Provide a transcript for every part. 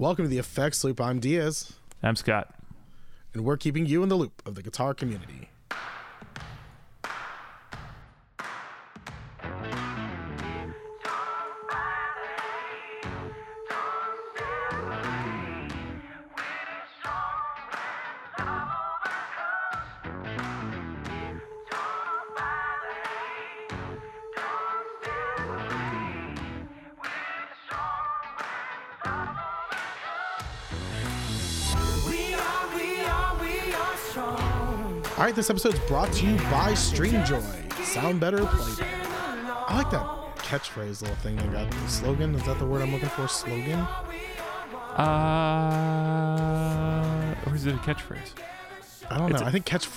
Welcome to the Effects Loop. I'm Diaz, I'm Scott. and we're keeping you in the loop of the guitar community. Strong. All right, this episode's brought to you by Stringjoy. Sound better, play better. I like that catchphrase little thing they got. The slogan is that the word I'm looking for? Slogan? Uh, or is it a catchphrase? I don't It's know. a- I think catch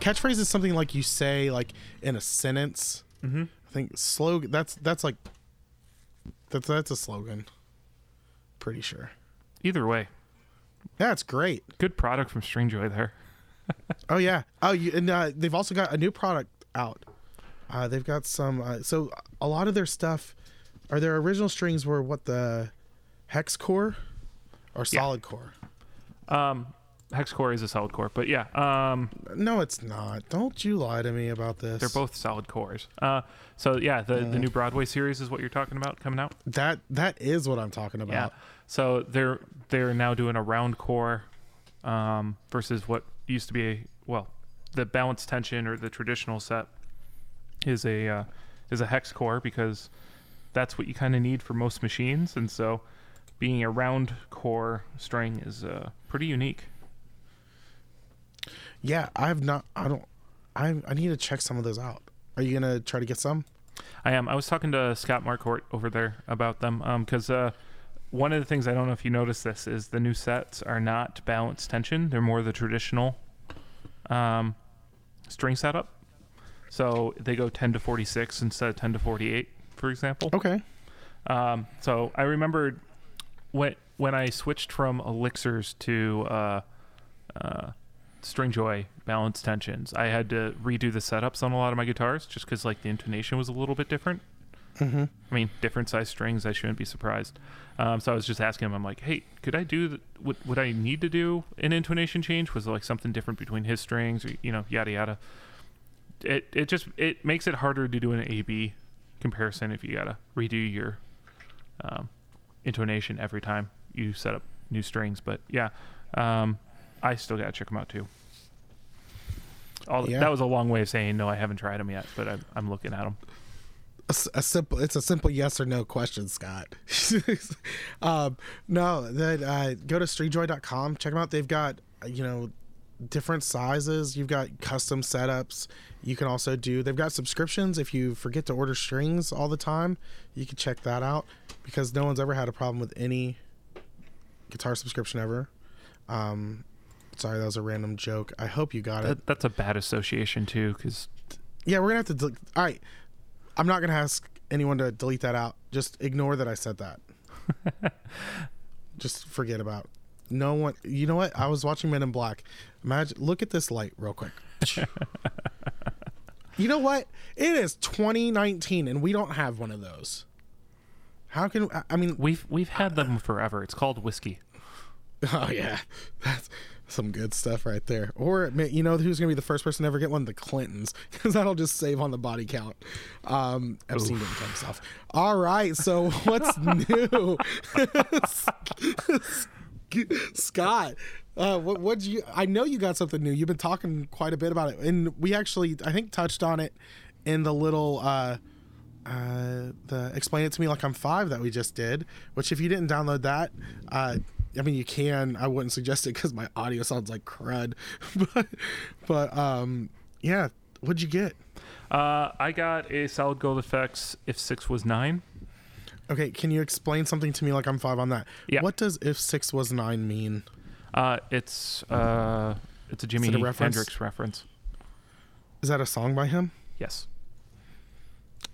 catchphrase is something like you say like in a sentence. Mm-hmm. I think slogan. That's that's like that's that's a slogan. Pretty sure. Either way, Yeah, it's great. good product from Stringjoy there. Oh yeah. Oh, you, and uh, they've also got a new product out. Uh, they've got some. Uh, so a lot of their stuff, are their original strings were what the hex core or Yeah. solid core? Um, hex core is a solid core, but yeah, um, No, it's not. Don't you lie to me about this. they're both solid cores. Uh, so yeah, the the new Broadway series is what you're talking about coming out. That that is what I'm talking about. Yeah. about. So they're they're now doing a round core, um, versus what used to be a well, the balanced tension or the traditional set is a uh, is a hex core because that's what you kind of need for most machines, and so being a round core string is uh, pretty unique. Yeah, I've not. I don't. I I need to check some of those out. Are you gonna try to get some? I am. I was talking to Scott Marcourt over there about them Um because uh, one of the things I don't know if you noticed this is the new sets are not balanced tension; they're more the traditional um, string setup. So they go 10 to 46 instead of 10 to 48, for example. Okay. Um, so I remembered when when I switched from elixirs to uh, uh, Stringjoy balanced tensions, I had to redo the setups on a lot of my guitars just because like the intonation was a little bit different. Mm-hmm. I mean, different size strings. I shouldn't be surprised. Um, so I was just asking him. I'm like, hey, could I do? The, would would I need to do an intonation change? Was it like something different between his strings, or you know, yada yada? It it just it makes it harder to do an A B comparison if you gotta redo your um, intonation every time you set up new strings. But yeah, um, I still gotta check them out too. All, Yeah. That was a long way of saying no. I haven't tried them yet, but I'm, I'm looking at them. A, a simple. It's a simple yes or no question, Scott. um, no, that uh, go to stringjoy.com. Check them out. They've got you know different sizes. You've got custom setups. You can also do. They've got subscriptions. If you forget to order strings all the time, you can check that out because no one's ever had a problem with any guitar subscription ever. Um, sorry, that was a random joke. I hope you got it. That's a bad association too, because Yeah, we're gonna have to. All right, I'm not gonna ask anyone to delete that out. Just ignore that I said that. Just forget about. No one. You know what? I was watching Men in Black. Imagine. Look at this light, real quick. you know what? It is 2019, and we don't have one of those. How can I- I mean? we've we've had them forever. It's called whiskey. Oh yeah, that's some good stuff right there. Or you know who's gonna be the first person to ever get one? The Clintons, because that'll just save on the body count. Um, Epstein didn't kill himself. All right, so what's new, Scott? Uh, what what you? I know you got something new. You've been talking quite a bit about it, and we actually I think touched on it in the little. Uh, uh, the explain it to me like I'm five that we just did. Which if you didn't download that, uh, I mean you can. I wouldn't suggest it because my audio sounds like crud. but but um, yeah. What'd you get? Uh, I got a solid gold effects. If six was nine, Okay, can you explain something to me like I'm five on that? Yeah. What does if six was nine mean? uh, it's uh, it's a Jimi it a reference? Hendrix reference. Is that a song by him? Yes.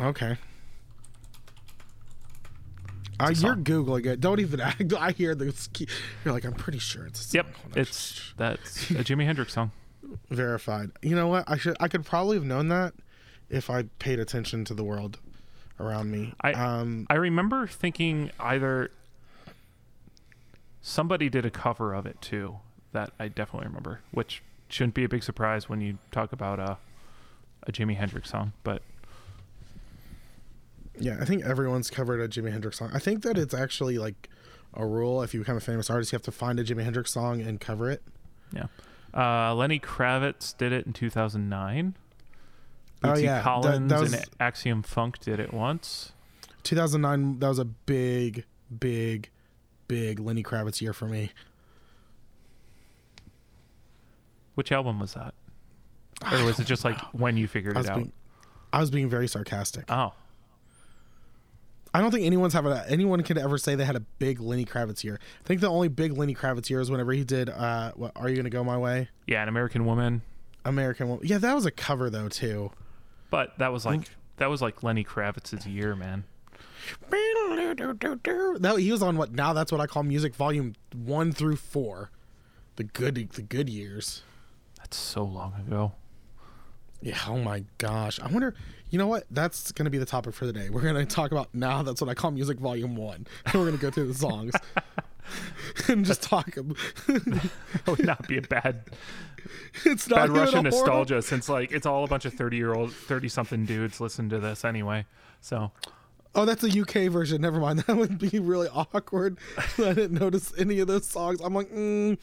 Okay. Uh, you're googling it. Don't even act. I hear this. key- You're like, I'm pretty sure it's. A. Yep. It's that's a Jimi Hendrix song. verified. You know what? I should. I could probably have known that if I paid attention to the world around me. I- um. I remember thinking either somebody did a cover of it too that I definitely remember, which shouldn't be a big surprise when you talk about uh, a Jimi Hendrix song. But Yeah, I think everyone's covered a Jimi Hendrix song. I think that it's actually like a rule if you become a famous artist, you have to find a Jimi Hendrix song and cover it. yeah, uh, Lenny Kravitz did it in 2009. Oh, yeah, Collins that was- and Axiom Funk did it once. 2009, that was a big, big, big Lenny Kravitz year for me. Which album was that? Or was it just like when you figured it out? being, I was being very sarcastic. Oh, I don't think anyone's have a, anyone could ever say they had a big Lenny Kravitz year. I think the only big Lenny Kravitz year is whenever he did uh, "What Are You Gonna Go My Way?" yeah, an American Woman. American. Woman. Yeah, that was a cover though too. But that was like that was like Lenny Kravitz's year, man. That he was on what now? That's what I call music volume one through four, the good the good years. That's so long ago. Yeah. Oh my gosh. I wonder. You know what? That's gonna be the topic for the day. We're gonna talk about now. That's what I call music volume one. And we're gonna go through the songs and just talk. That would not be a bad it's not bad Russian nostalgia since like it's all a bunch of 30 year old 30 something dudes listen to this anyway. So Oh, that's a UK version. Never mind. That would be really awkward. I didn't notice any of those songs. I'm like, mm,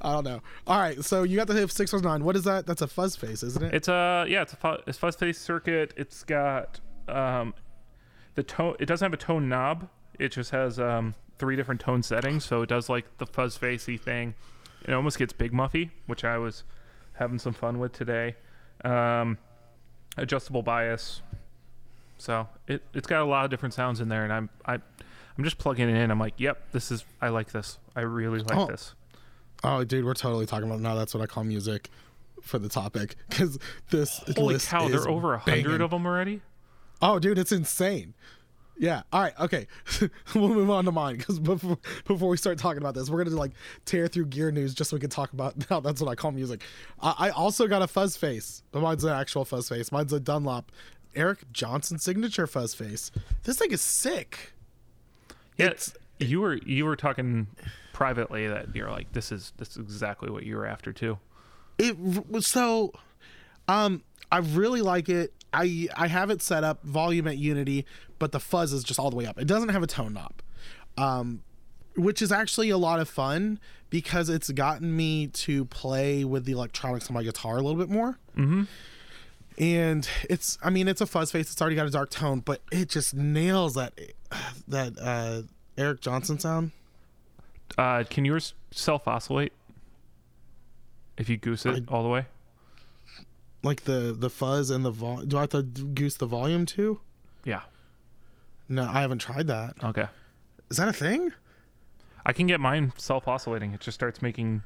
I don't know. All right, so you got the six one nine. What is that? That's a fuzz face, isn't it? it's a yeah, it's a fu- it's fuzz face circuit. It's got um the tone it doesn't have a tone knob. It just has um three different tone settings, so it does like the fuzz facey thing. It almost gets big muffy, which I was having some fun with today. Um adjustable bias. So it it's got a lot of different sounds in there, and I'm I I'm just plugging it in. I'm like, yep, this is I like this. I really like Oh. this. Oh, dude, we're totally talking about now. That's what I call music for the topic because this Holy cow, there are over a hundred of them already. Oh, dude, it's insane. Yeah. All right. Okay. we'll move on to mine because before before we start talking about this, we're gonna like tear through gear news just so we can talk about now. That's what I call music. I, I also got a fuzz face, but mine's an actual fuzz face. Mine's a Dunlop Eric Johnson signature fuzz face. This thing is sick. Yeah, It's- you were you were talking privately that you're like this is this is exactly what you were after too. It was so. Um, I really like it. I I have it set up volume at Unity, but the fuzz is just all the way up. It doesn't have a tone knob, um, which is actually a lot of fun because it's gotten me to play with the electronics on my guitar a little bit more. Mm-hmm. And it's, I mean, it's a fuzz face. It's already got a dark tone, but it just nails that that uh, Eric Johnson sound. Uh, can yours self oscillate if you goose it all the way? Like the the fuzz and the vol. Do I have to goose the volume too? Yeah. No, I haven't tried that. Okay. Is that a thing? I can get mine self oscillating. It just starts making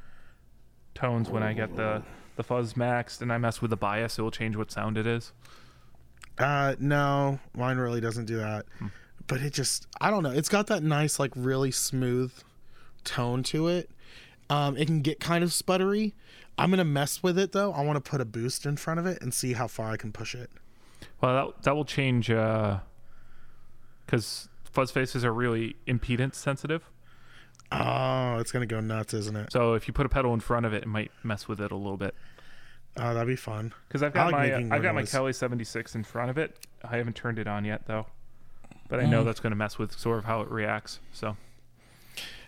tones when I get the the fuzz maxed and I mess with the bias. It will change what sound it is. Uh, no, mine really doesn't do that. But it just, I don't know. It's got that nice, like, really smooth tone to it. Um, it can get kind of sputtery. I'm gonna mess with it though. I want to put a boost in front of it and see how far I can push it. Well, that that will change because fuzz faces are really impedance sensitive. Oh, it's gonna go nuts, isn't it? So if you put a pedal in front of it, it might mess with it a little bit. Oh, that'd be fun. Because I've got like my I've got more my. Kelly 76 in front of it. I haven't turned it on yet though, but I Mm. know that's going to mess with sort of how it reacts. So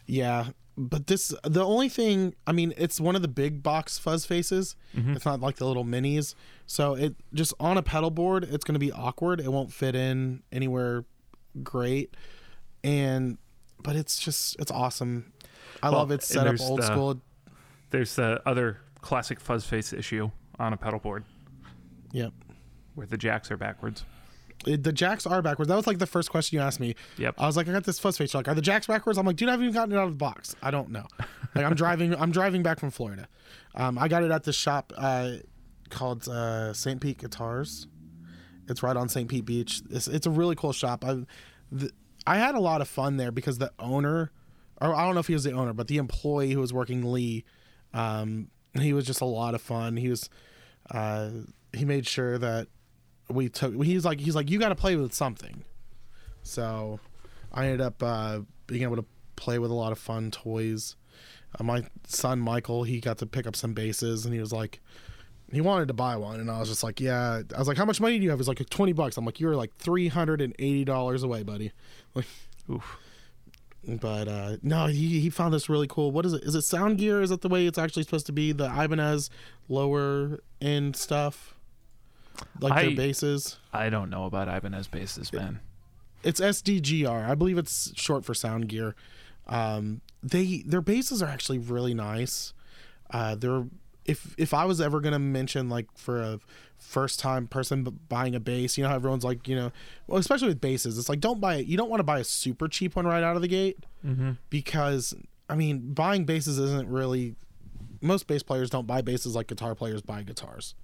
Yeah, but this the only thing. I mean, it's one of the big box fuzz faces. It's not like the little minis. So it just on a pedal board, it's gonna be awkward. It won't fit in anywhere great, and but it's just it's awesome. I Well, love it and set up old the- school. there's the other classic fuzz face issue on a pedal board Yep. where the jacks are backwards. It- the jacks are backwards. That was like the first question you asked me. Yep. I was like, I got this fuzz face. You're like, are the jacks backwards? I'm like, dude, I haven't even gotten it out of the box. I don't know. Like, I'm driving. I'm driving back from Florida. Um, I got it at the shop uh, called uh, St. Pete Guitars. It's right on St. Pete Beach. It's, it's a really cool shop. I, the, I had a lot of fun there because the owner, or I don't know if he was the owner, but the employee who was working Lee, um, he was just a lot of fun. He was, uh, he made sure that we took. He's like, he's like, you got to play with something. So, I ended up uh, being able to play with a lot of fun toys. Uh, my son Michael, he got to pick up some bases, and he was like, he wanted to buy one, and I was just like, yeah. I was like, how much money do you have? He's like, twenty bucks. I'm like, you're like three hundred and eighty dollars away, buddy. Like, Oof. but uh, no, he he found this really cool. What is it? Is it sound gear? Is that the way it's actually supposed to be? The Ibanez lower end stuff, like I- their bases. I don't know about Ibanez bases, man. it's SDGR. I believe it's short for Sound Gear. Um, they their bases are actually really nice. Uh, they're if if I was ever gonna mention like for a first time person buying a base, you know how everyone's like you know, well especially with bases, it's like don't buy it. You don't want to buy a super cheap one right out of the gate Mm-hmm. because I mean buying bases isn't really most bass players don't buy bases like guitar players buy guitars.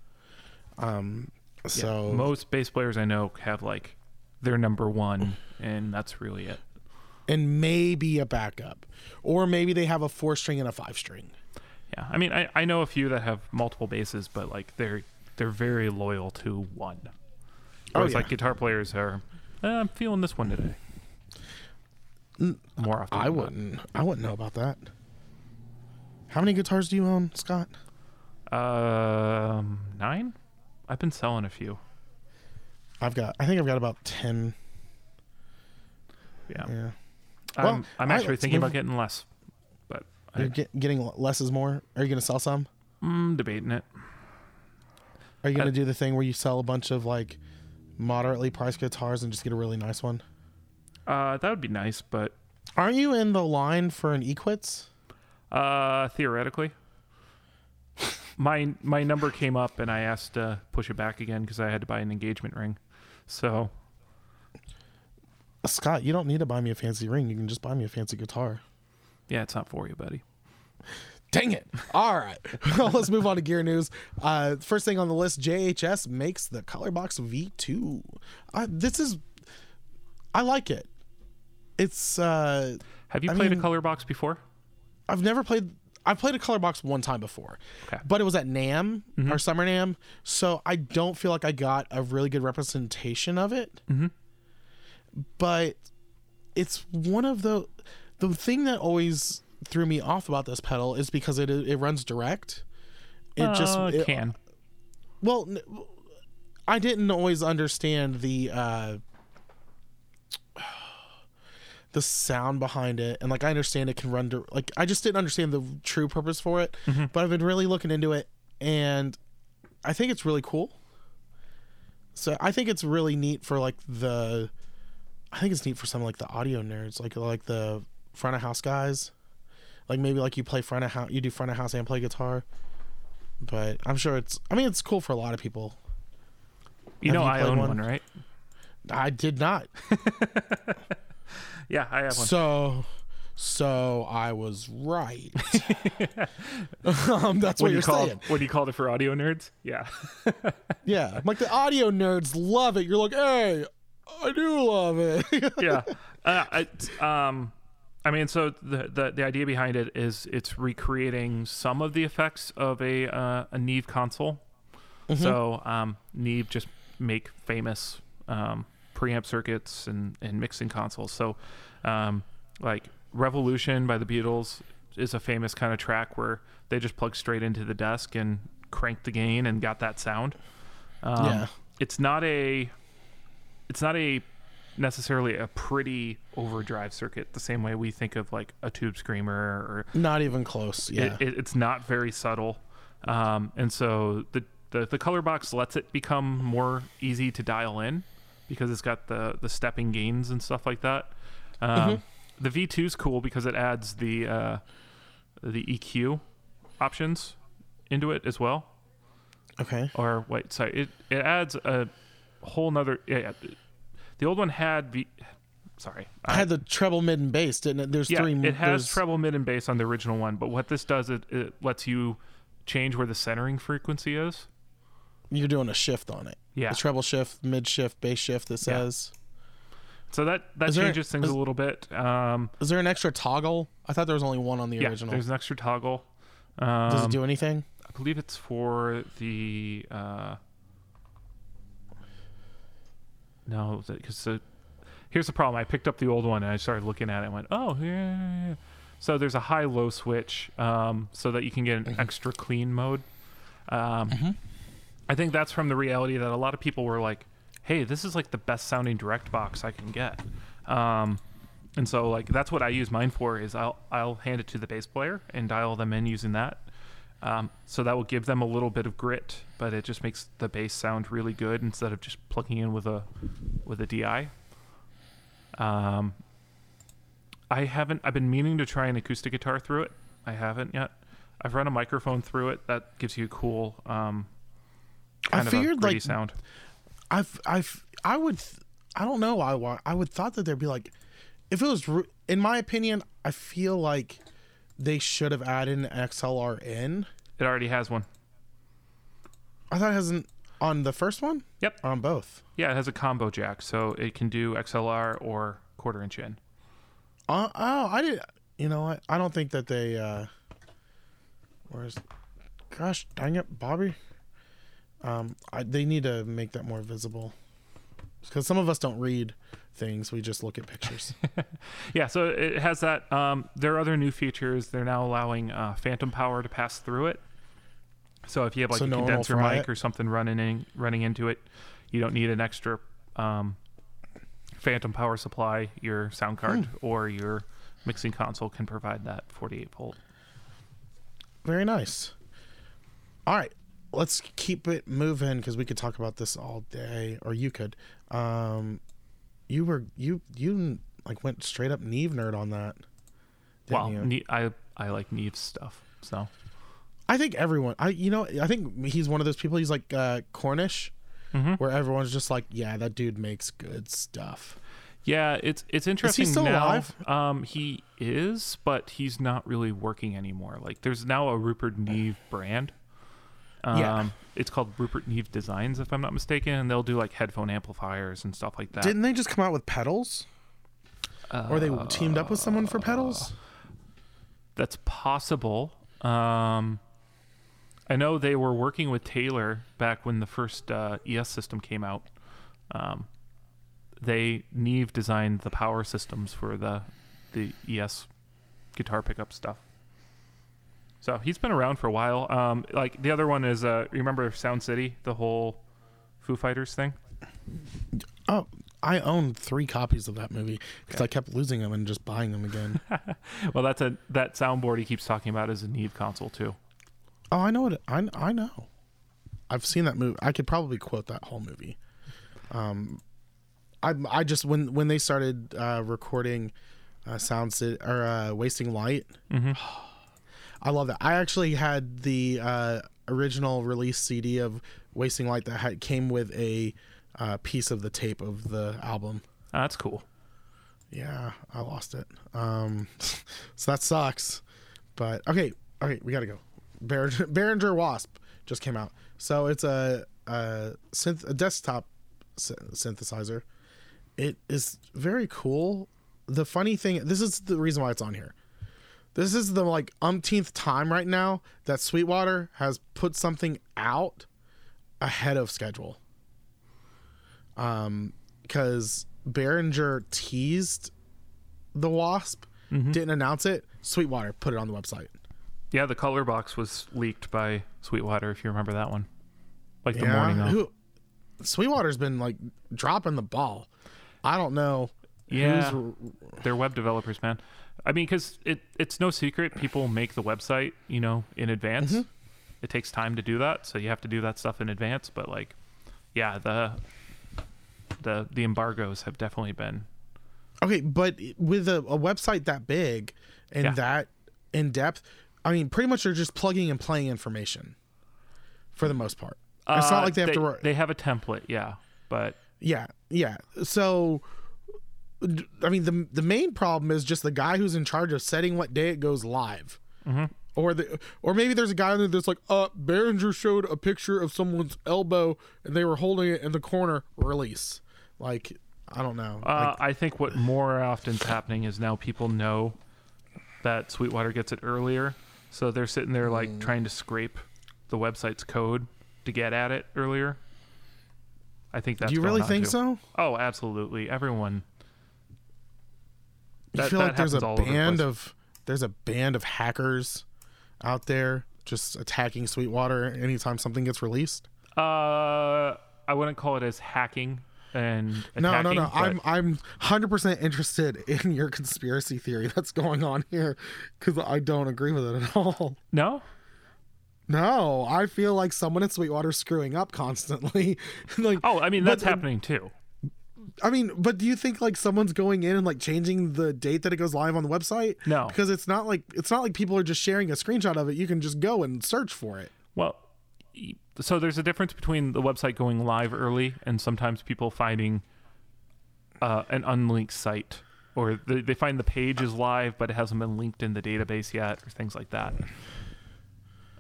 Um, so most bass players I know have like their number one, and that's really it. and maybe a backup, or maybe they have a four string and a five string. Yeah, I mean, I, I know a few that have multiple bases, but like they're they're very loyal to one. Oh, Whereas yeah. like guitar players are, eh, I'm feeling this one today. More often, I than not. wouldn't. I wouldn't know about that. How many guitars do you own, Scott? Um, nine. I've been selling a few. I've got. I think I've got about ten. Yeah, Yeah. I'm, Well, I'm actually thinking move- about getting less, but You're get, getting less is more. Are you going to sell some? am debating it. Are you going to do the thing where you sell a bunch of like moderately priced guitars and just get a really nice one? Uh, that would be nice, but Aren't you in the line for an Equits? uh, theoretically, my my number came up, and I asked to push it back again because I had to buy an engagement ring. So Scott, you don't need to buy me a fancy ring. You can just buy me a fancy guitar. yeah, it's not for you, buddy. Dang it. All right. well, let's move on to gear news. Uh, first thing on the list JHS makes the Colorbox V2. Uh, this is, I like it. It's, uh, Have you I played mean- a Colorbox before? I've never played, I've played a Colorbox one time before, Okay. but it was at NAMM or Summer NAMM. So I don't feel like I got a really good representation of it. Mhm. But it's one of the, the thing that always threw me off about this pedal is because it it runs direct. It just Uh, it- can. well, I didn't always understand the uh, the sound behind it, and like I understand it can run. dir- Like I just didn't understand the true purpose for it. Mm-hmm. But I've been really looking into it, and I think it's really cool. So I think it's really neat for like the. I think it's neat for some like the audio nerds, like like the front of house guys. Like maybe like you play front of house, you do front of house and play guitar but I'm sure it's. I mean, it's cool for a lot of people. You Have know you I own one? one, right? I did not. Yeah, I have one. So, so I was right. um, that's what, you call saying. what do you call it for audio nerds? Yeah. Yeah, like the audio nerds love it. You're like, hey, I do love it. yeah. Uh, it's, um, I mean, so the, the the idea behind it is it's recreating some of the effects of a uh, a Neve console. So um, Neve just make famous um, preamp circuits and, and mixing consoles. So um, like Revolution by the Beatles is a famous kind of track where they just plug straight into the desk and cranked the gain and got that sound. Um, Yeah. It's not a it's not a necessarily a pretty overdrive circuit the same way we think of like a tube screamer or not even close. Yeah. it, it, it's not very subtle um, and so the, the the color box lets it become more easy to dial in because it's got the the stepping gains and stuff like that um, the v2 is cool because it adds the uh, the eq options into it as well okay. or wait sorry it, it adds a whole nother yeah, yeah. the old one had v sorry I had the treble, mid, and bass, didn't it? There's yeah three. it has there's- treble mid and bass on the original one but what this does it, it lets you change where the centering frequency is You're doing a shift on it. Yeah. The treble shift, mid shift, bass shift. It Yeah. says. so that that Is there- changes things is- a little bit um Is there an extra toggle? I thought there was only one on the yeah original. there's an extra toggle um, Does it do anything? i believe it's for the uh no because here's the problem. I picked up the old one and I started looking at it and went, oh, yeah. yeah, yeah." So there's a high low switch um, so that you can get an extra clean mode. Um, I think that's from the reality that a lot of people were like, hey, this is like the best sounding direct box I can get. Um, and so like that's what I use mine for is I'll I'll hand it to the bass player and dial them in using that. Um, so that will give them a little bit of grit, but it just makes the bass sound really good instead of just plugging in with a with a DI. Um, I haven't. I've been meaning to try an acoustic guitar through it. I haven't yet. I've run a microphone through it. That gives you a cool um, I kind of a figured, like, sound. I've I've I would I don't know I I would thought that there'd be like if it was in my opinion I feel like they should have added an XLR in. It already has one. I thought it hasn't on the first one Yep. or on both. Yeah, it has a combo jack, so it can do XLR or quarter inch in. Uh, oh, I did. You know what? I don't think that they. uh Where's? Gosh, dang it, Bobby. Um, I, they need to make that more visible because some of us don't read things; we just look at pictures. Yeah, so it has that. Um, there are other new features. They're now allowing uh, phantom power to pass through it. So if you have like So a no condenser mic it? or something running in, running into it, you don't need an extra um, phantom power supply. Your sound card Hmm. or your mixing console can provide that 48 volt. Very nice. All right, let's keep it moving because we could talk about this all day, or you could. Um, you were you you like went straight up Neve nerd on that. Well, ne- I I like Neve's stuff. So I think everyone. I you know I think he's one of those people. He's like uh, Cornish, Mhm. where everyone's just like, yeah, that dude makes good stuff. yeah, it's it's interesting He still now. alive? Um, he is, but he's not really working anymore. Like there's now a Rupert Neve brand. Um, Yeah. It's called Rupert Neve Designs, if I'm not mistaken, and they'll do like headphone amplifiers and stuff like that. Didn't they just come out with pedals? or they teamed up with someone for pedals? That's possible. Um, I know they were working with Taylor back when the first uh, ES system came out. Um, they Neve designed the power systems for the the ES guitar pickup stuff. So he's been around for a while. Um, like the other one is, uh, remember Sound City, the whole Foo Fighters thing. Oh, I own three copies of that movie because I kept losing them and just buying them again. Well, that's a that soundboard he keeps talking about is a Neve console too. oh, I know what I I know. I've seen that movie. I could probably quote that whole movie. Um, I I just when when they started uh, recording uh, Sound City or uh, Wasting Light. I love that. I actually had the uh, original release CD of Wasting Light that had, came with a uh, piece of the tape of the album. Ah, that's cool. Yeah, I lost it. Um, so that sucks. But okay, okay, we gotta go. Behringer, Behringer Wasp just came out. So it's a a, synth, a desktop sy- synthesizer. It is very cool. The funny thing, this is the reason why it's on here. This is the like umpteenth time right now that Sweetwater has put something out ahead of schedule. Um, because Behringer teased the Wasp, didn't announce it. Sweetwater put it on the website. Yeah, the color box was leaked by Sweetwater, if you remember that one. Like the morning of. Who, Sweetwater's been like dropping the ball. I don't know. Yeah. who's- They're web developers, man. I mean, because it, it's no secret people make the website, you know, in advance. Mm-hmm. It takes time to do that, so you have to do that stuff in advance. But like, yeah, the the the embargoes have definitely been. Okay, but with a, a website that big and Yeah. that in depth, I mean, pretty much they're just plugging and playing information for the most part. it's Uh, not like they have to. write- They have a template, yeah, but Yeah, yeah. So, I mean, the the main problem is just the guy who's in charge of setting what day it goes live, or the or maybe there's a guy in there that's like, uh, Behringer showed a picture of someone's elbow and they were holding it in the corner. Release, like, I don't know. Uh, Like, I think what more often's happening is now people know that Sweetwater gets it earlier, so they're sitting there like Mm. trying to scrape the website's code to get at it earlier. I think that's. do you really think too. so? Oh, absolutely. Everyone, You That- feel that like there's a over the band of there's a band of hackers out there just attacking Sweetwater anytime something gets released. Uh, I wouldn't call it as hacking and No, no, no. but- I'm I'm hundred percent interested in your conspiracy theory that's going on here because I don't agree with it at all. no. No, I feel like someone at Sweetwater screwing up constantly. like, Oh, I mean But- that's happening too. I mean, but do you think like someone's going in and like changing the date that it goes live on the website? No. because it's not like it's not like people are just sharing a screenshot of it. You can just go and search for it. Well, so there's a difference between the website going live early and sometimes people finding uh, an unlinked site, or they, they find the page is live but it hasn't been linked in the database yet, or things like that.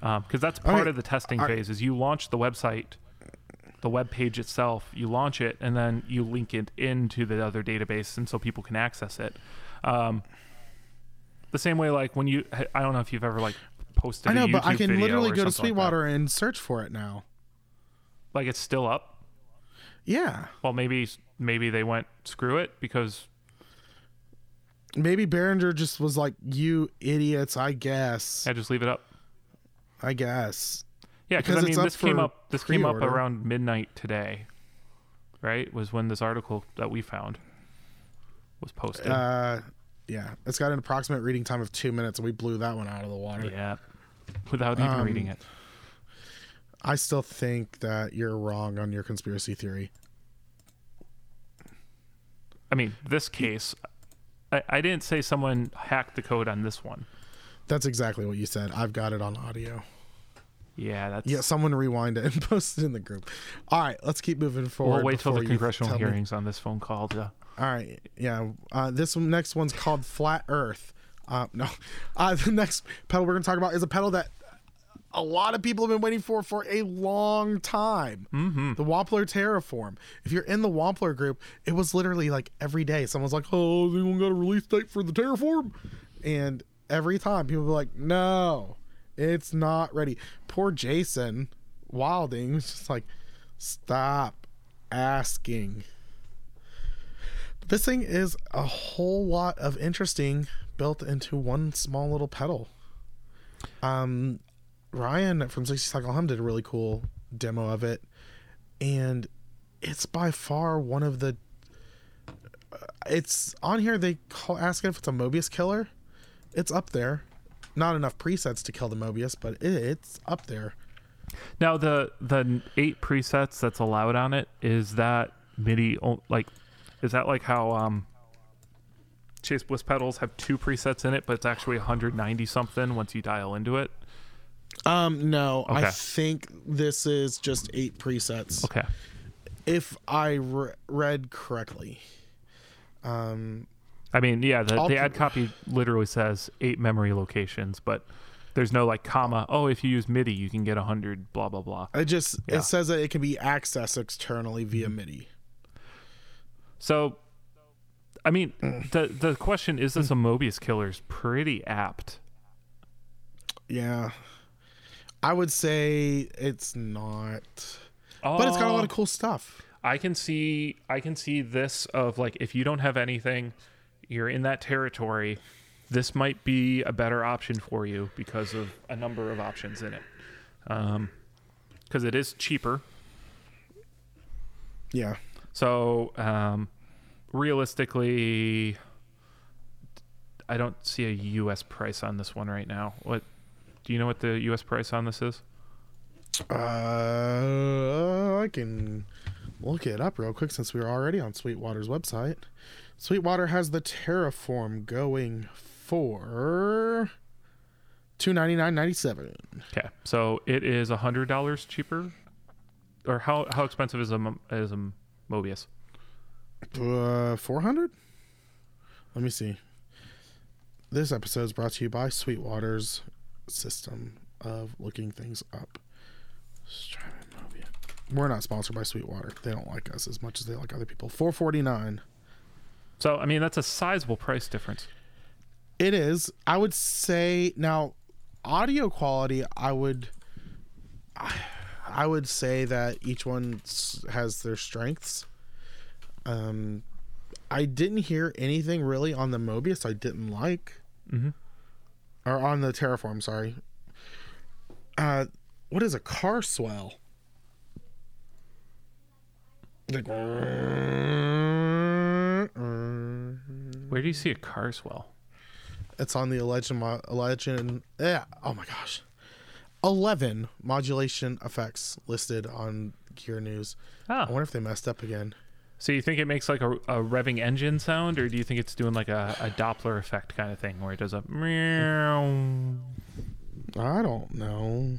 Because that's part Okay, of the testing I- phase. Is you launch the website, the web page itself, you launch it, and then you link it into the other database, and so people can access it. Um, the same way, like when you, I don't know if you've ever like posted. I know, but I can literally go to something like. Sweetwater and search for it now. like it's still up. Yeah, Well, maybe maybe they went screw it because maybe Behringer just was like, "You idiots!" I guess. I just leave it up. I guess. Yeah, because I mean this came up this came up around midnight today, right? Was when this article that we found was posted. Uh, yeah, it's got an approximate reading time of two minutes, and we blew that one out of the water. yeah, without even Um, reading it. I still think that you're wrong on your conspiracy theory. I mean, this case, I, I didn't say someone hacked the code on this one. That's exactly what you said. I've got it on audio. Yeah, that's Yeah, someone rewind it and post it in the group. All right, let's keep moving forward. We'll wait till the congressional tell me- hearings on this phone call to. All right, yeah. Uh, this one, next one's called Flat Earth. Uh, no, uh, the next pedal we're going to talk about is a pedal that a lot of people have been waiting for for a long time. Mm-hmm. The Wampler Terraform. If you're in the Wampler group, it was literally like every day someone's like, "Oh, has anyone got a release date for the Terraform?" And every time people were like, "No, it's not ready." Poor Jason Wilding was just like, "Stop asking." This thing is a whole lot of interesting built into one small little pedal. Um, Ryan from 60 Cycle Hum did a really cool demo of it, and it's by far one of the. uh, It's on here. They call asking if it's a Mobius killer. It's up there. Not enough presets to kill the Mobius, but it, it's up there. Now the the eight presets that's allowed on it is that MIDI like is that like how um Chase Bliss pedals have two presets in it, but it's actually 190 something once you dial into it. Um, no, I think this is just eight presets. Okay. If I re- read correctly. Um, I mean, yeah, the, I'll the ad copy literally says eight memory locations, but there's no like comma. Oh, if you use MIDI, you can get 100. Blah blah blah. It just Yeah. it says that it can be accessed externally via MIDI. So, I mean, Mm. the the question is this a Mobius killer is pretty apt. Yeah. I would say it's not. But it's got a lot of cool stuff. I can see I can see this of like if you don't have anything, you're in that territory. This might be a better option for you because of a number of options in it. Um, because it is cheaper. Yeah. So um, realistically, I don't see a U.S. price on this one right now. What do you know? What the U.S. price on this is? Uh, I can look it up real quick since we were already on Sweetwater's website. Sweetwater has the Terraform going for two ninety nine ninety seven. Okay, so it is a hundred dollars cheaper, or how how expensive is a is a Mobius? Uh, four hundred. Let me see. This episode is brought to you by Sweetwater's system of looking things up. We're not sponsored by Sweetwater. They don't like us as much as they like other people. Four forty nine. So I mean that's a sizable price difference. It is. I would say now, audio quality. I would. I would say that each one has their strengths. Um, I didn't hear anything really on the Mobius I didn't like. Mhm. Or on the Terraform, sorry. Uh, what is a car swell? Like, Where do you see a car swell? it's on the legend, mo- legend. Yeah. Oh my gosh. Eleven modulation effects listed on Gear News. Oh. I wonder if they messed up again. so you think it makes like a, a revving engine sound, or do you think it's doing like a, a Doppler effect kind of thing where it does a meow? I don't know.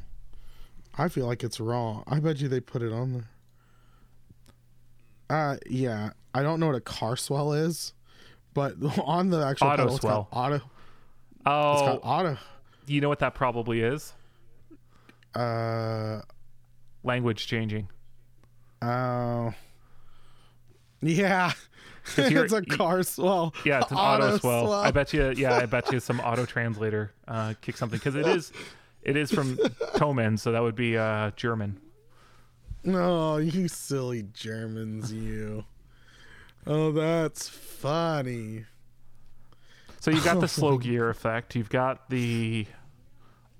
I feel like it's wrong. I bet you they put it on there. Uh, yeah. I don't know what a car swell is, but on the actual Auto pedal, it's swell. auto. It's Oh, got auto. you know what that probably is? Uh, Language changing. oh. Yeah. 'Cause you're- it's a car swell. Yeah, it's an auto, swell. I bet you. Yeah, I bet you some auto translator uh, kick something because it is, it is from Thomann, so that would be uh, German. No, you silly Germans, you. Oh, that's funny. So you've got the slow gear effect. You've got the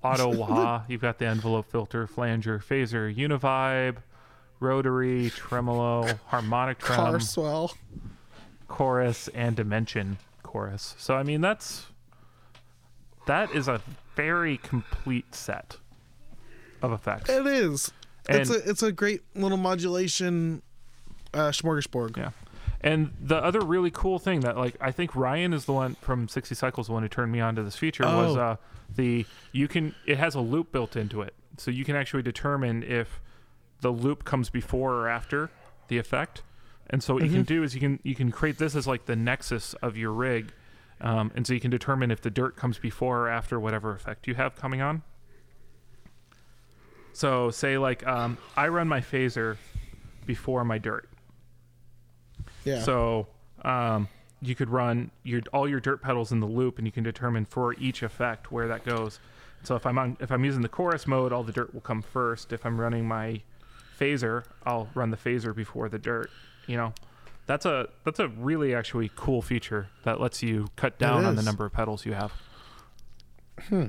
auto wah. You've got the envelope filter, flanger, phaser, univibe, rotary, tremolo, harmonic trem, Car swell. chorus, and dimension chorus. So I mean that's that is a very complete set of effects. It is. it's a it's a great little modulation uh smorgasbord. Yeah. And the other really cool thing that like I think Ryan is the one from 60 Cycles the one who turned me on to this feature was Oh. uh the you can it has a loop built into it. So you can actually determine if the loop comes before or after the effect. And so what you can do is you can you can create this as like the nexus of your rig. Um, and so you can determine if the dirt comes before or after whatever effect you have coming on. So say like um, I run my phaser before my dirt. Yeah. So um, you could run your all your dirt pedals in the loop, and you can determine for each effect where that goes. So if I'm on if I'm using the chorus mode, all the dirt will come first. If I'm running my phaser, I'll run the phaser before the dirt. You know, that's a that's a really actually cool feature that lets you cut down on the number of pedals you have. Hmm.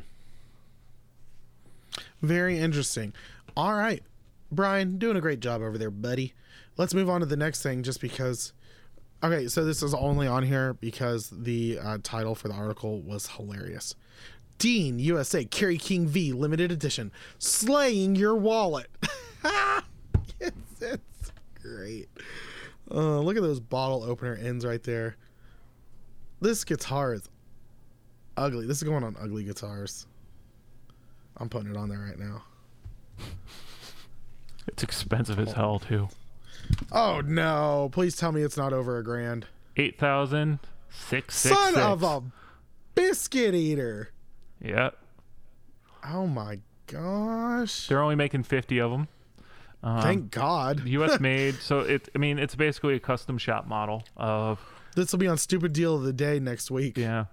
Very interesting. All right. Brian, doing a great job over there, buddy. Let's move on to the next thing just because Okay, so this is only on here because the uh, title for the article was hilarious. Dean USA Kerry King V limited edition slaying your wallet. it's, it's great. Uh, look at those bottle opener ends right there. This guitar is ugly. This is going on ugly guitars. I'm putting it on there right now. It's expensive as hell too. Oh no! Please tell me it's not over a grand. Eight thousand six six Son six. of a biscuit eater! Yeah, Oh my gosh! they're only making fifty of them. Um, Thank God. U.S. made, so it. I mean, it's basically a custom shop model of This will be on stupid deal of the day next week. yeah.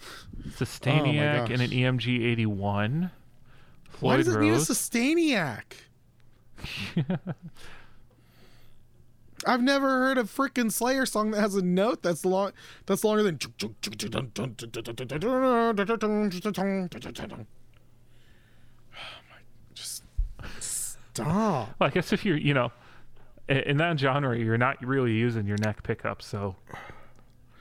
It's a Sustainiac gosh. and an EMG 81. Why Floyd does it need a Rose. Sustainiac? I've never heard a freaking Slayer song that has a note that's long that's longer than Oh my just stop. Well, I guess if you're, you know, i- in that genre, you're not really using your neck pickup, so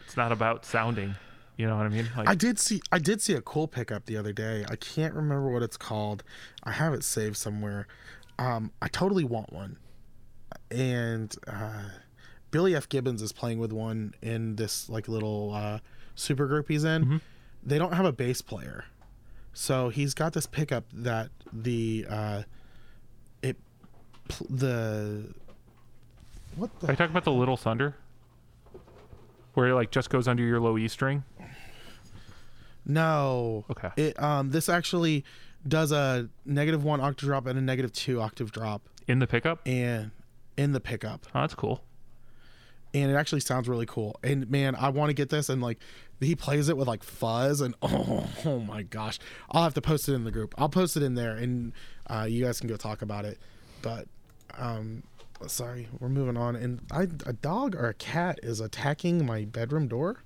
it's not about sounding. You know what I mean? Like, I did see I did see a cool pickup the other day. I can't remember what it's called. I have it saved somewhere. Um, I totally want one. And uh, Billy F. Gibbons is playing with one in this like little uh, super group he's in. They don't have a bass player, so he's got this pickup that the uh, it pl- the what are the you talking about the Little Thunder? Where it like just goes under your low E string? no Okay. It um this actually does a negative one octave drop and a negative two octave drop In the pickup? and in the pickup Oh, that's cool. and it actually sounds really cool and man i want to get this and like he plays it with like fuzz and oh, oh my gosh i'll have to post it in the group i'll post it in there and uh, you guys can go talk about it but um sorry, we're moving on. And I, a dog or a cat is attacking my bedroom door.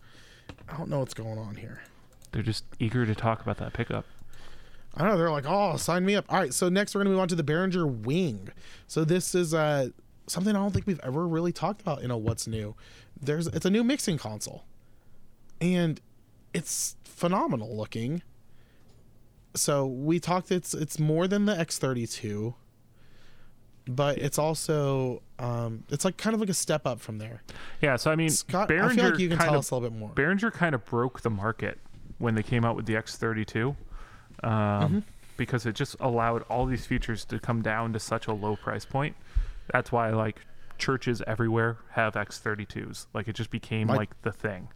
I don't know what's going on here. They're just eager to talk about that pickup. I know they're like, oh, sign me up. All right, so next we're gonna move on to the Behringer Wing. So this is uh something I don't think we've ever really talked about in a what's new. There's it's a new mixing console, and it's phenomenal looking. So we talked it's it's more than the X32, but it's also um it's like kind of like a step up from there. Yeah, so I mean, Scott, Behringer I feel like you can tell of us a little bit more. Behringer kind of broke the market when they came out with the X32, um, Mm-hmm. because it just allowed all these features to come down to such a low price point. That's why like churches everywhere have X32s. Like it just became My- like the thing.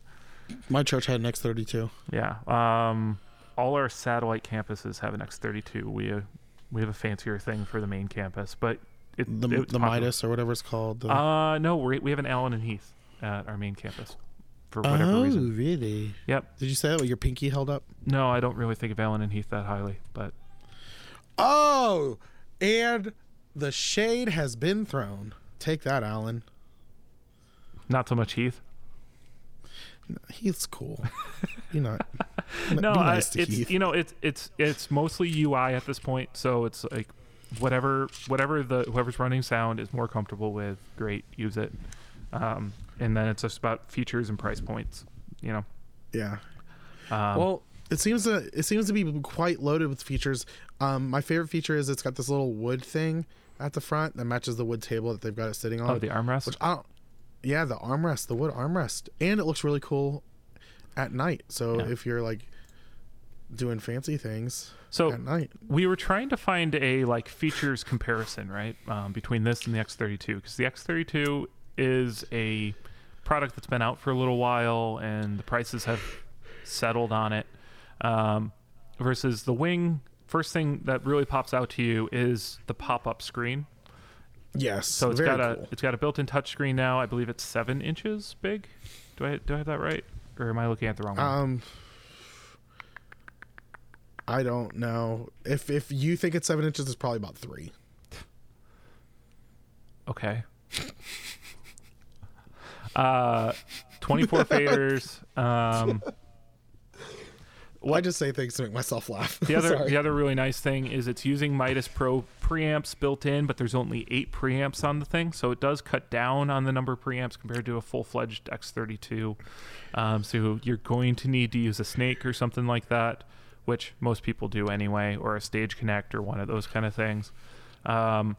My church had an X32. Yeah. Um, all our satellite campuses have an X32. We uh, we have a fancier thing for the main campus, but it, The, it's the. Midas or whatever it's called. The, Uh, no, we we have an Allen and Heath at our main campus for whatever reason. Oh, really? Yep. Did you say that with your pinky held up? No, I don't really think of Allen and Heath that highly, but Oh, and the shade has been thrown. Take that, Alan. not so much Heath. Heath's cool. You know, No, be I, it's Heath. you know it's it's it's mostly UI at this point, so it's like whatever whatever the whoever's running sound is more comfortable with, great, use it. Um, and then it's just about features and price points, you know. yeah. Um, Well, it seems to it seems to be quite loaded with features. Um, my favorite feature is it's got this little wood thing at the front that matches the wood table that they've got it sitting on. oh, the armrest. which I don't. Yeah, the armrest, the wood armrest, and it looks really cool at night. So Yeah. if you're like doing fancy things So at night, we were trying to find a like features comparison, right, um, between this and the X32, because the X32 is a product that's been out for a little while, and the prices have settled on it. Um, versus the Wing, first thing that really pops out to you is the pop-up screen. yes. So it's got a cool. it's got a built-in touchscreen now. I believe it's seven inches big. Do I do I have that right, or am I looking at the wrong one? Um, I don't know if if you think it's seven inches, it's probably about three. Okay. uh, 24 faders. Um, I just say things to make myself laugh. the other the other really nice thing is it's using Midas Pro preamps built in, but there's only eight preamps on the thing, so it does cut down on the number of preamps compared to a full fledged X32. Um, so you're going to need to use a Snake or something like that, which most people do anyway, or a Stage Connect or one of those kind of things. Um,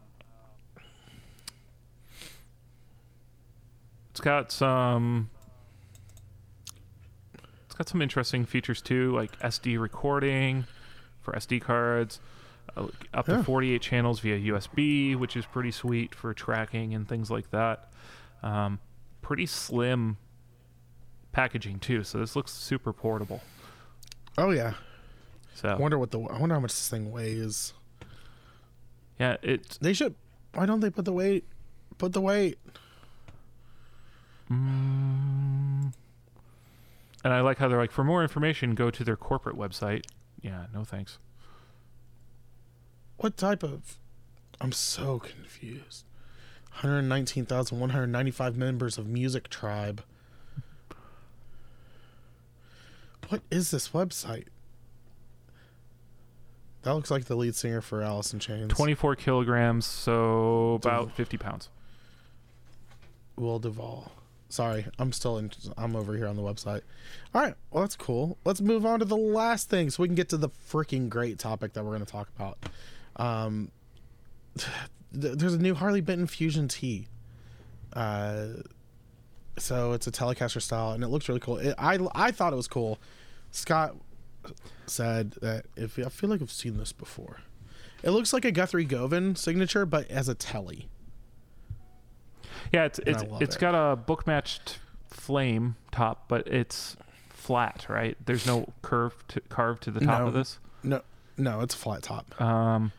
it's got some got some interesting features too, like SD recording for SD cards, uh, up to 48 channels via USB, which is pretty sweet for tracking and things like that. Um, pretty slim packaging too, so this looks super portable. Oh yeah. So I wonder what the I wonder how much this thing weighs. yeah, it's They should. Why don't they put the weight? Put the weight. mm, and I like how they're like for more information, go to their corporate website. Yeah, no thanks. What type of? I'm so confused. 119,195 members of Music Tribe. What is this website? That looks like the lead singer for Alice in Chains. 24 kilograms, so about 50 pounds. Will Duvall. Sorry, I'm still in. I'm over here on the website. All right, well that's cool. Let's move on to the last thing, so we can get to the freaking great topic that we're going to talk about. Um, th- there's a new Harley Benton Fusion T. Uh, so it's a Telecaster style, and it looks really cool. It, I I thought it was cool. Scott said that if I feel like I've seen this before. It looks like a Guthrie Govan signature, but as a telly. Yeah, it's And it's love it's it. got a book matched flame top, but it's flat, right? There's no curve to, carve to the top No. of this. No, no, it's a flat top. Um,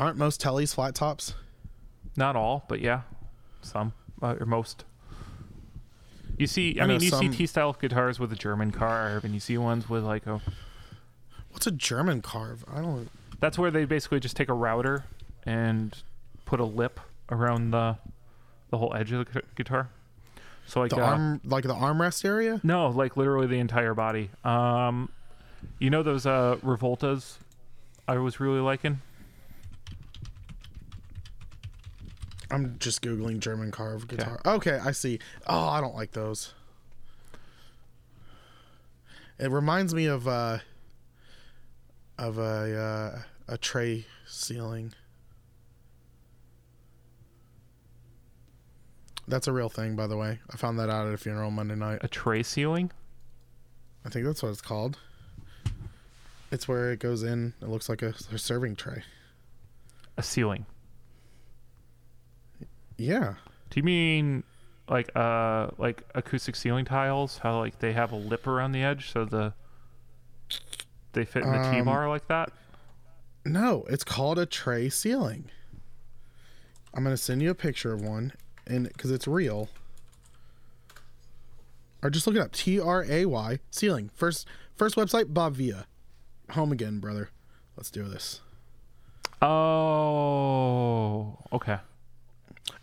Aren't most tellies flat tops? not all, but yeah, some uh, or most. You see, I, I mean, you some- see T-style guitars with a German carve, and you see ones with like a. What's a German carve? I don't. That's where they basically just take a router and put a lip around the the whole edge of the guitar. So like The uh, arm, like the armrest area. no, like literally the entire body. Um, you know those uh Revoltas I was really liking. I'm just googling German carved guitar. Okay, I see. Oh, I don't like those. It reminds me of uh of a uh, a tray ceiling. That's a real thing, by the way. I found that out at a funeral Monday night. A tray ceiling. I think that's what it's called. It's where it goes in. It looks like a, a serving tray. A ceiling. Yeah. Do you mean like uh like acoustic ceiling tiles? How like they have a lip around the edge so the they fit in the Um, T bar like that? No, it's called a tray ceiling. I'm gonna send you a picture of one, and because it's real. Or just look it up. T R A Y ceiling. First, first website Bob Vila. Home again, brother. Let's do this. Oh, okay.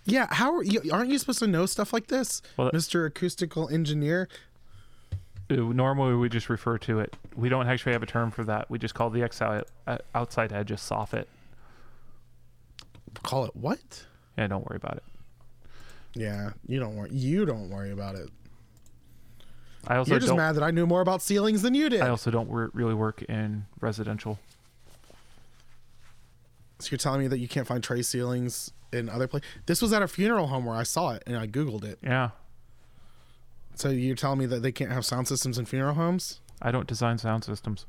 Yeah, how are you? Aren't you supposed to know stuff like this, Well, Mister Acoustical Engineer? Normally we just refer to it. We don't actually have a term for that. We just call the outside uh, outside edge a soffit. Call it what? Yeah, don't worry about it. Yeah, you don't worry. You don't worry about it. I also You're just mad that I knew more about ceilings than you did. I also don't wor- really work in residential. So you're telling me that you can't find tray ceilings in other places? This was at a funeral home where I saw it and I googled it. Yeah, So you're telling me that they can't have sound systems in funeral homes? I don't design sound systems.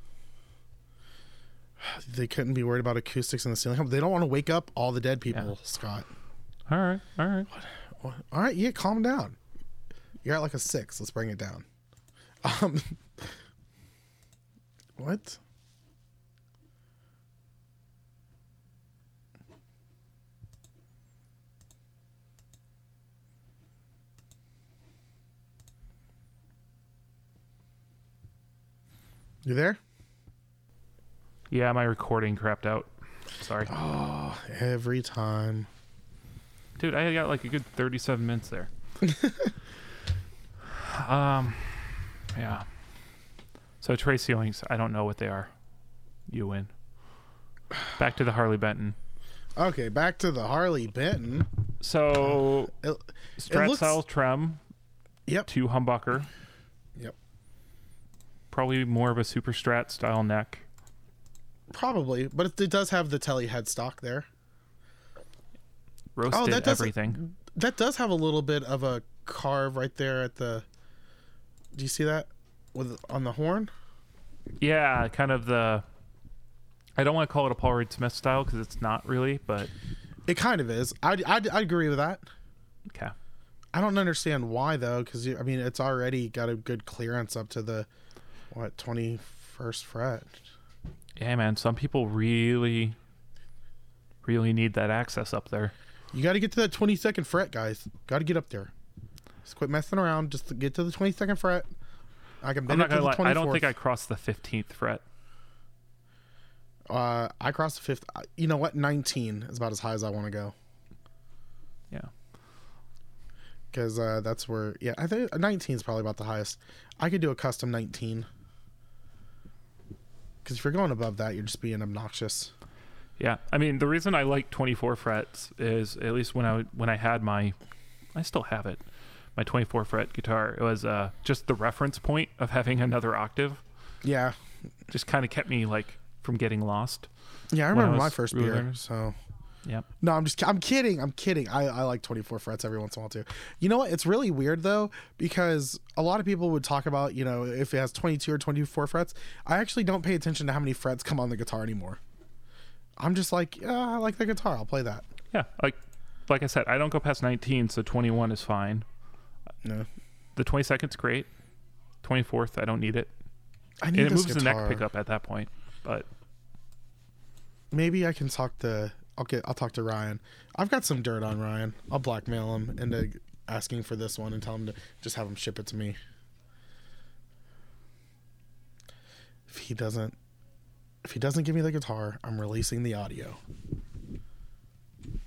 They couldn't be worried about acoustics in the ceiling home. They don't want to wake up all the dead people, Yeah. Scott. All right, all right. All right, yeah, calm down. You're at like a six. Let's bring it down. Um, what? You there? Yeah, my recording crapped out. Sorry, Oh, every time. Dude. I got like a good thirty-seven minutes there. um, yeah. So tray ceilings, I don't know what they are. You win. Back to the Harley Benton. Okay, back to the Harley Benton. So It- looks- style trem yep. to humbucker. Yep. Probably more of a super strat style neck. Probably, but it, it does have the telly headstock there. Roasted Oh, that does- everything. That does have a little bit of a carve right there at the. Do you see that with on the horn? Yeah, kind of the. I don't want to call it a Paul Reed Smith style because it's not really, but It kind of is. I I I agree with that. okay. I don't understand why though, because I mean it's already got a good clearance up to the what twenty first fret. Yeah, man. Some people really, really need that access up there. You got to get to that twenty second fret, guys. Got to get up there. Just quit messing around. Just to get to the twenty second fret. I can I'm bend not it to gonna the lie. I don't think I crossed the 15th fret. Uh, I crossed the fifth. uh, You know what? Nineteen is about as high as I want to go. Yeah. because uh, that's where yeah I think 19 is probably about the highest. I could do a custom 19 because if you're going above that, you're just being obnoxious. Yeah. I mean, the reason I like 24 frets is at least when I when I had my, I still have it, my 24 fret guitar. It was uh, just the reference point of having another octave. Yeah, Just kind of kept me like from getting lost. yeah, I When I remember my first beer. learning. So Yep. no, I'm just I'm kidding. I'm kidding. I I like 24 frets every once in a while too. You know what? It's really weird though because a lot of people would talk about you know if it has 22 or 24 frets. I actually don't pay attention to how many frets come on the guitar anymore. I'm just like, yeah, I like the guitar. I'll play that. Yeah. Like, like I said, I don't go past 19, so 21 is fine. No, The 22nd's great. 24th, I don't need it. I need And it moves the neck pickup at that point. But maybe I can talk to I'll get I'll talk to Ryan. I've got some dirt on Ryan. I'll blackmail him into asking for this one and tell him to just have him ship it to me. If he doesn't if he doesn't give me the guitar, I'm releasing the audio.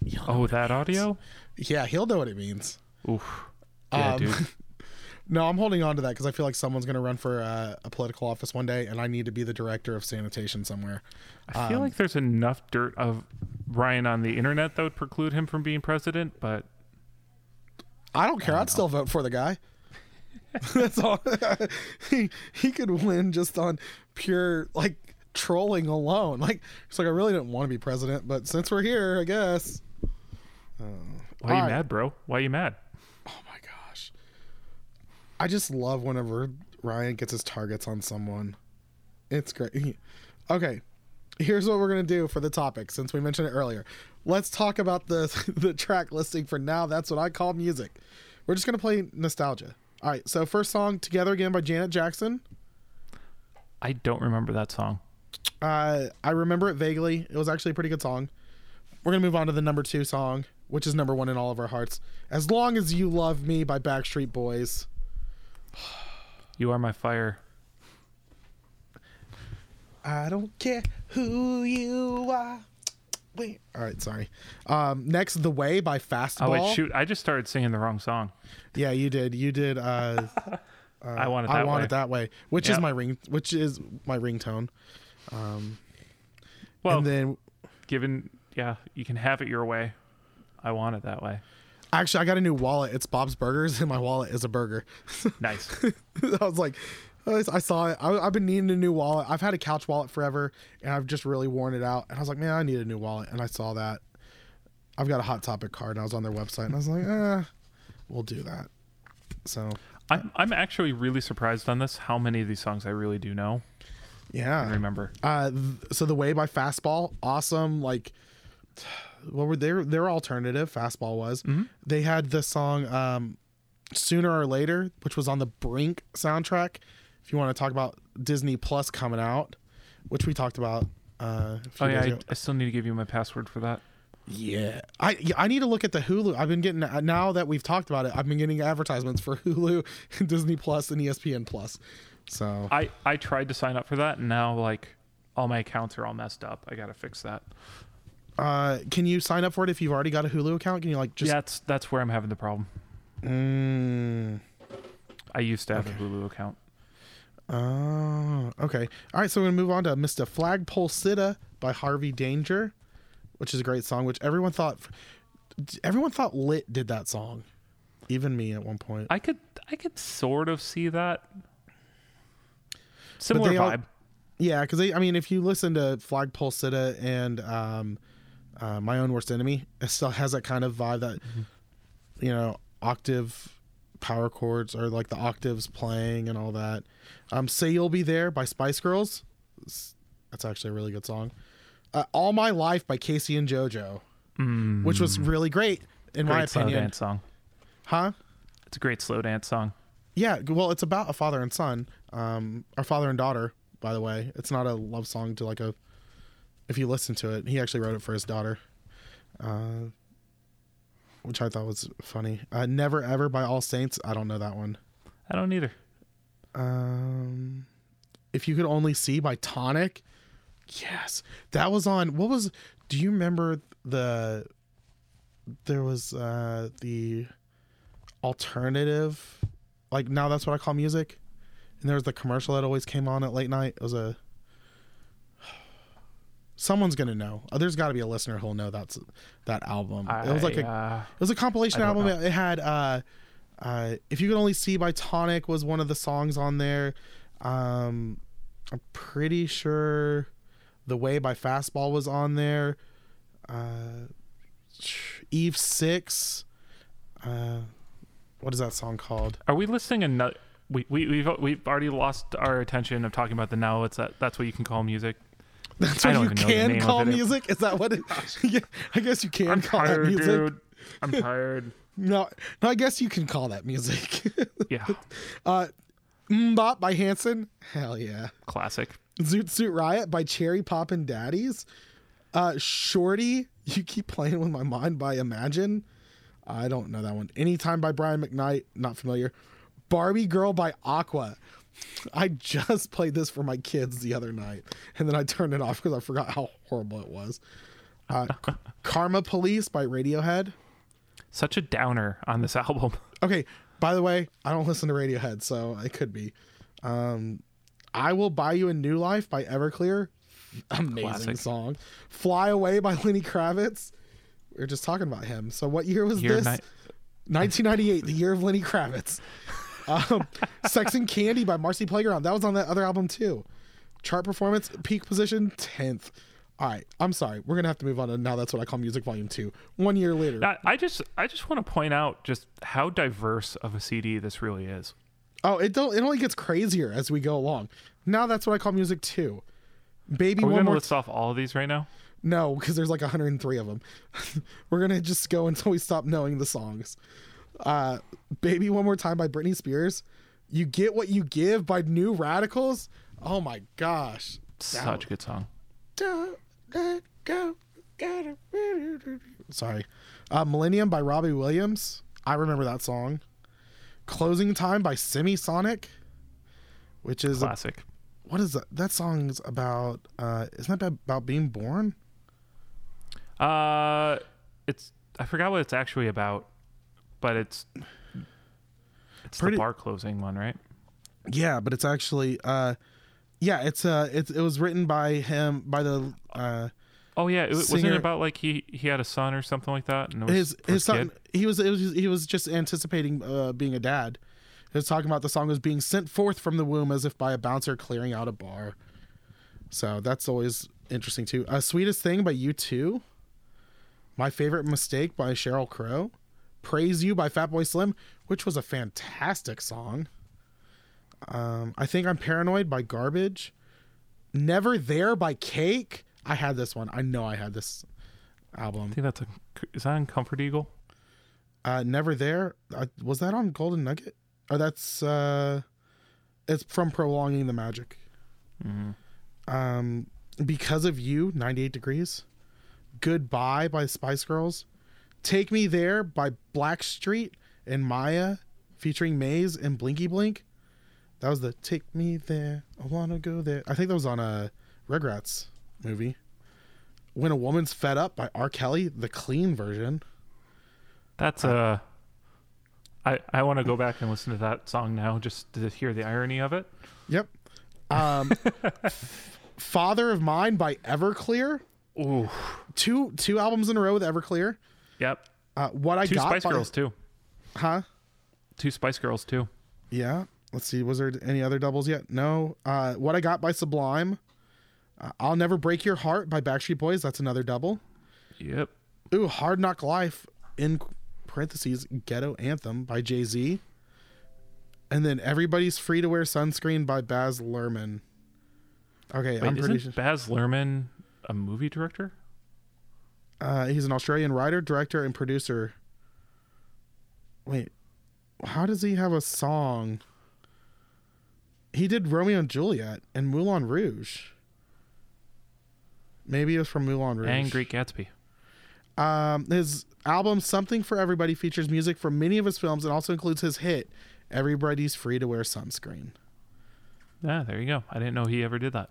He He'll- Oh, that audio? yeah, he'll know what it means. Oof. Yeah, Um, dude. No, I'm holding on to that because I feel like someone's going to run for uh, a political office one day, and I need to be the director of sanitation somewhere. I feel um, like there's enough dirt of Ryan on the internet that would preclude him from being president, but I don't care. I'd still vote for the guy. That's all. he he could win just on pure like trolling alone. Like it's like I really didn't want to be president, but since we're here, I guess. Uh, why are you mad, bro? Why are you mad? Oh my gosh. I just love whenever Ryan gets his targets on someone. It's great. Okay. Here's what we're going to do for the topic since we mentioned it earlier. Let's talk about the the track listing for now. That's what I call music. We're just going to play nostalgia. All right. So first song Together Again by Janet Jackson. I don't remember that song. Uh, I remember it vaguely. It was actually a pretty good song. We're gonna move on to the number two song, which is number one in all of our hearts. As long as you love me by Backstreet Boys. You are my fire. I don't care who you are. Wait. All right, sorry. Um, next, "The Way" by Fastball. Oh wait, shoot! I just started singing the wrong song. Yeah, you did. You did. Uh, I want it that I want way. it that way, which is my ring, which is my ringtone. Well, and then, given yeah, you can have it your way. I want it that way. actually, I got a new wallet. It's Bob's Burgers, and my wallet is a burger. Nice. I was like, I saw it. I, I've been needing a new wallet. I've had a couch wallet forever, and I've just really worn it out. And I was like, man, I need a new wallet. And I saw that. I've got a Hot Topic card, and I was on their website, and I was like, eh, we'll do that. So, I'm I'm actually really surprised on this. How many of these songs I really do know yeah. remember? Uh, so the way by Fastball, awesome. Like, what were their their alternative? Fastball was. They had the song um, "Sooner or Later," which was on the Brink soundtrack. If you want to talk about Disney Plus coming out, which we talked about. Uh, a few Oh yeah, I. I still need to give you my password for that. yeah. I I need to look at the Hulu. I've been getting now that we've talked about it. I've been getting advertisements for Hulu, Disney Plus, and ESPN Plus. So I I tried to sign up for that, and now like all my accounts are all messed up. I gotta fix that. uh, can you sign up for it if you've already got a Hulu account? Can you like just yeah, that's that's where I'm having the problem. Mm. I used to have a Hulu account. Oh, okay. All right, so we're gonna move on to "Mr. Flagpole Sitta" by Harvey Danger, which is a great song. Which everyone thought, everyone thought Lit did that song, even me at one point. I could I could sort of see that. Similar they all- vibe. Yeah, because I mean, if you listen to Flagpole Sitta and um, uh, My Own Worst Enemy, it still has that kind of vibe that you know octave power chords or like the octaves playing and all that. Um, Say You'll Be There by Spice Girls. That's actually a really good song. Uh, All My Life by K-Ci and JoJo, which was really great in my Mm. Great slow opinion. dance song. Huh? It's a great slow dance song. Yeah, well, it's about a father and son, um, or father and daughter. By the way, it's not a love song to like a. If you listen to it, he actually wrote it for his daughter, uh, which I thought was funny. Uh, Never Ever by All Saints. I don't know that one. I don't either. Um, if you could only see by Tonic. Yes, that was on. What was? Do you remember the? There was uh the alternative, like now that's what I call music, and there was the commercial that always came on at late night. It was a. Someone's gonna know. There's got to be a listener who'll know that's that album. it was like I, a uh, it was a compilation I album. It had uh, uh, "If You Could Only See" by Tonic was one of the songs on there. Um, I'm pretty sure "The Way" by Fastball was on there. Uh, Eve Six. Uh, what is that song called? Are we listing another? We we we've we've already lost our attention of talking about the now. It's that that's what you can call music. That's what you even know the can call music. Is that what it? yeah, I guess you can I'm call that tired, music. dude. I'm tired. No, no, I guess you can call that music. Yeah, uh, MMMBop by Hanson. Hell yeah. classic. Zoot Suit Riot by Cherry Poppin' Daddies. Uh, Shorty, You Keep Playing With My Mind by Imajin. I don't know that one. Anytime by Brian McKnight. Not familiar. Barbie Girl by Aqua. I just played this for my kids the other night, and then I turned it off because I forgot how horrible it was. Uh, Karma Police by Radiohead. Such a downer on this album. Okay, by the way, I don't listen to Radiohead, so it could be. Um, I Will Buy You a New Life by Everclear. Amazing Classic. song. Fly Away by Lenny Kravitz. We are just talking about him. So what year was Year this? ni- 1998, the year of Lenny Kravitz. Um, Sex and Candy by Marcy Playground. That was on that other album too. Chart performance, peak position, 10th. All right, I'm sorry. We're gonna have to move on to now. That's what I call music volume two. One year later. I, I just I just want to point out just how diverse of a CD this really is. Oh, it don't. It only gets crazier as we go along. Now that's what I call music two. Baby, Are we one to more. list off all of these right now? No, because there's like 103 of them. We're gonna just go until we stop knowing the songs. Uh, Baby, one more time by Britney Spears. You get what you give by New Radicals. Oh my gosh. Such a good song. Don't let go. Sorry. Uh, Millennium by Robbie Williams. I remember that song. Closing Time by Semisonic, which is a, Classic. what is that? That song's about. Uh, isn't that about being born? Uh, it's I forgot what it's actually about, but it's it's Pretty- the bar closing one, right? Yeah, but it's actually. Uh, yeah, it's uh, it's it was written by him by the uh Oh yeah, it, wasn't it about like he he had a son or something like that? And it his his son. kid? He was, it was he was just anticipating uh, being a dad. He was talking about the song was being sent forth from the womb as if by a bouncer clearing out a bar. So that's always interesting too. Uh, Sweetest Thing by U2. My favorite mistake by Sheryl Crow. Praise You by Fatboy Slim, which was a fantastic song. Um, I think I'm paranoid by Garbage. Never There by Cake. I had this one. I know I had this album. I think that's a is that on Comfort Eagle? Uh, Never There. Uh, was that on Golden Nugget? Or that's uh, it's from Prolonging the Magic. Um, because of you, 98 Degrees. Goodbye by Spice Girls. Take Me There by Blackstreet and Mýa, featuring Mase and Blinky Blink. That was the Take Me There. I wanna go there. I think that was on a Rugrats movie. When a Woman's Fed Up by R. Kelly, the clean version. That's uh I I want to go back and listen to that song now just to hear the irony of it. Yep. Um, Father of Mine by Everclear. Ooh. Two two albums in a row with Everclear. Yep. Uh, what I Two got Spice by- Girls too. huh? Two Spice Girls too. Yeah. Let's see. Was there any other doubles yet? No. Uh, what I got by Sublime. Uh, I'll Never Break Your Heart by Backstreet Boys. That's another double. Yep. Ooh, Hard Knock Life in parentheses Ghetto Anthem by Jay Z. And then Everybody's Free to Wear Sunscreen by Baz Luhrmann. Okay, Wait, I'm pretty sure. Baz Luhrmann a movie director? Uh, he's an Australian writer, director, and producer. Wait, how does he have a song? He did Romeo and Juliet and Moulin Rouge. Maybe it was from Moulin Rouge. And Great Gatsby. Um, his album "Something for Everybody" features music from many of his films and also includes his hit "Everybody's Free to Wear Sunscreen." Yeah, there you go. I didn't know he ever did that.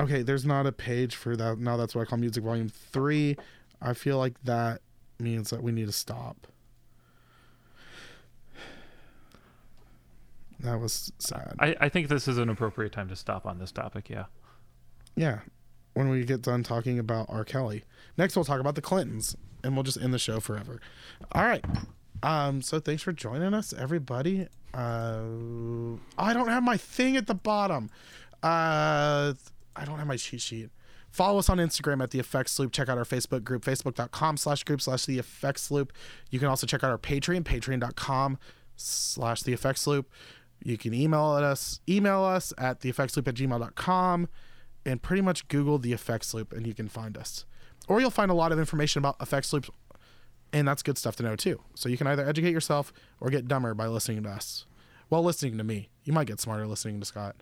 Okay, there's not a page for that. Now that's what I call music volume three. I feel like that means that we need to stop. That was sad. I, I think this is an appropriate time to stop on this topic, yeah. yeah. When we get done talking about R. Kelly. Next we'll talk about the Clintons and we'll just end the show forever. All right. Um, so thanks for joining us, everybody. Uh I don't have my thing at the bottom. Uh I don't have my cheat sheet. Follow us on Instagram at the Effects Loop. Check out our Facebook group, facebook.com slash group slash the Effects Loop. You can also check out our Patreon, patreon.com slash the Effects Loop. You can email at us, email us at the Effects Loop at gmail.com and pretty much Google the Effects Loop and you can find us. Or you'll find a lot of information about Effects Loops, and that's good stuff to know too. So you can either educate yourself or get dumber by listening to us. Well, listening to me. You might get smarter listening to Scott.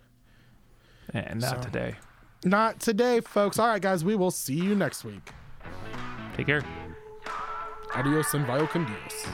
And not So- today. Not today, folks. All right, guys, we will see you next week. Take care. Adios and vio con Dios.